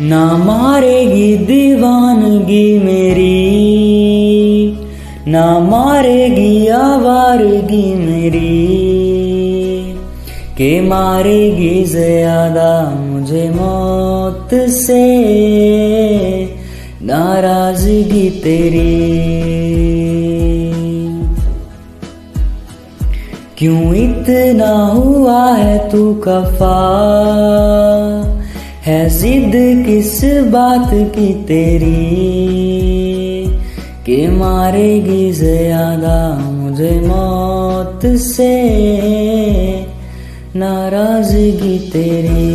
ना मारेगी दीवानगी मेरी, ना मारेगी आवारगी मेरी। के मारेगी ज़्यादा मुझे मौत से, नाराज़गी तेरी। क्यों इतना हुआ है तू कफा? है जिद किस बात की तेरी के मारेगी ज़्यादा मुझे मौत से? नाराज़गी तेरी।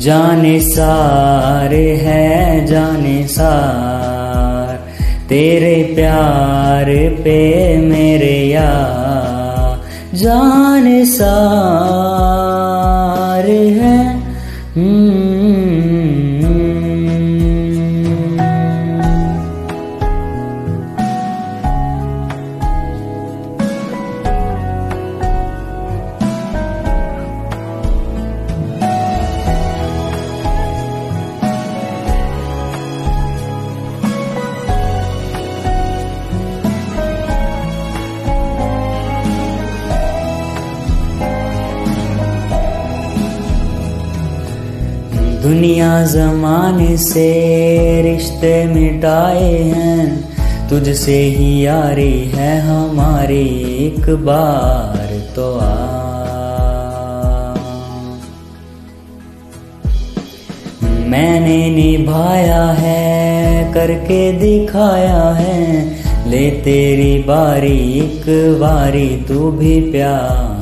जाने सारे है, जाने सार। तेरे प्यार पे मेरे यार। जाने सार है। दुनिया जमाने से रिश्ते मिटाए हैं। तुझसे ही यारी है हमारी एक बार तो आ। मैंने निभाया है, करके दिखाया है। ले तेरी बारी, एक बारी तू भी प्यार।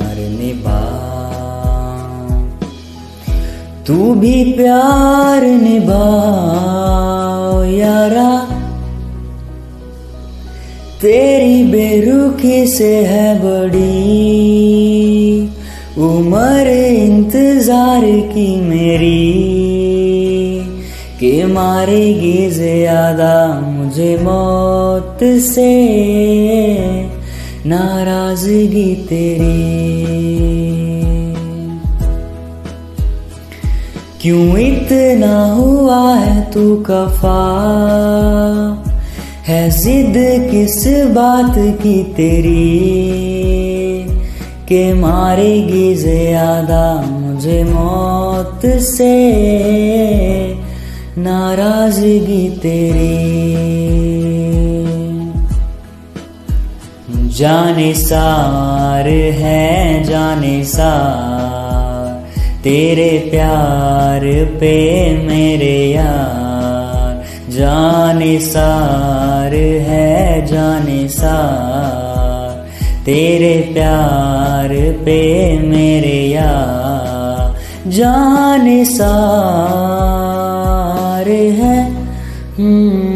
तू भी प्यार निभा यारा। तेरी बेरुखी से है बड़ी उम्र इंतज़ार की मेरी, के मारेगी ज़्यादा मुझे मौत से नाराज़गी तेरी। क्यों इतना हुआ है तू कफा? है जिद किस बात की तेरी के मारेगी ज़्यादा मुझे मौत से? नाराज़गी तेरी। जाने सार है, जाने सार। तेरे प्यार पे मेरे यार, जाने सार है, जाने सार। तेरे प्यार पे मेरे यार, जाने सार है। हम्म।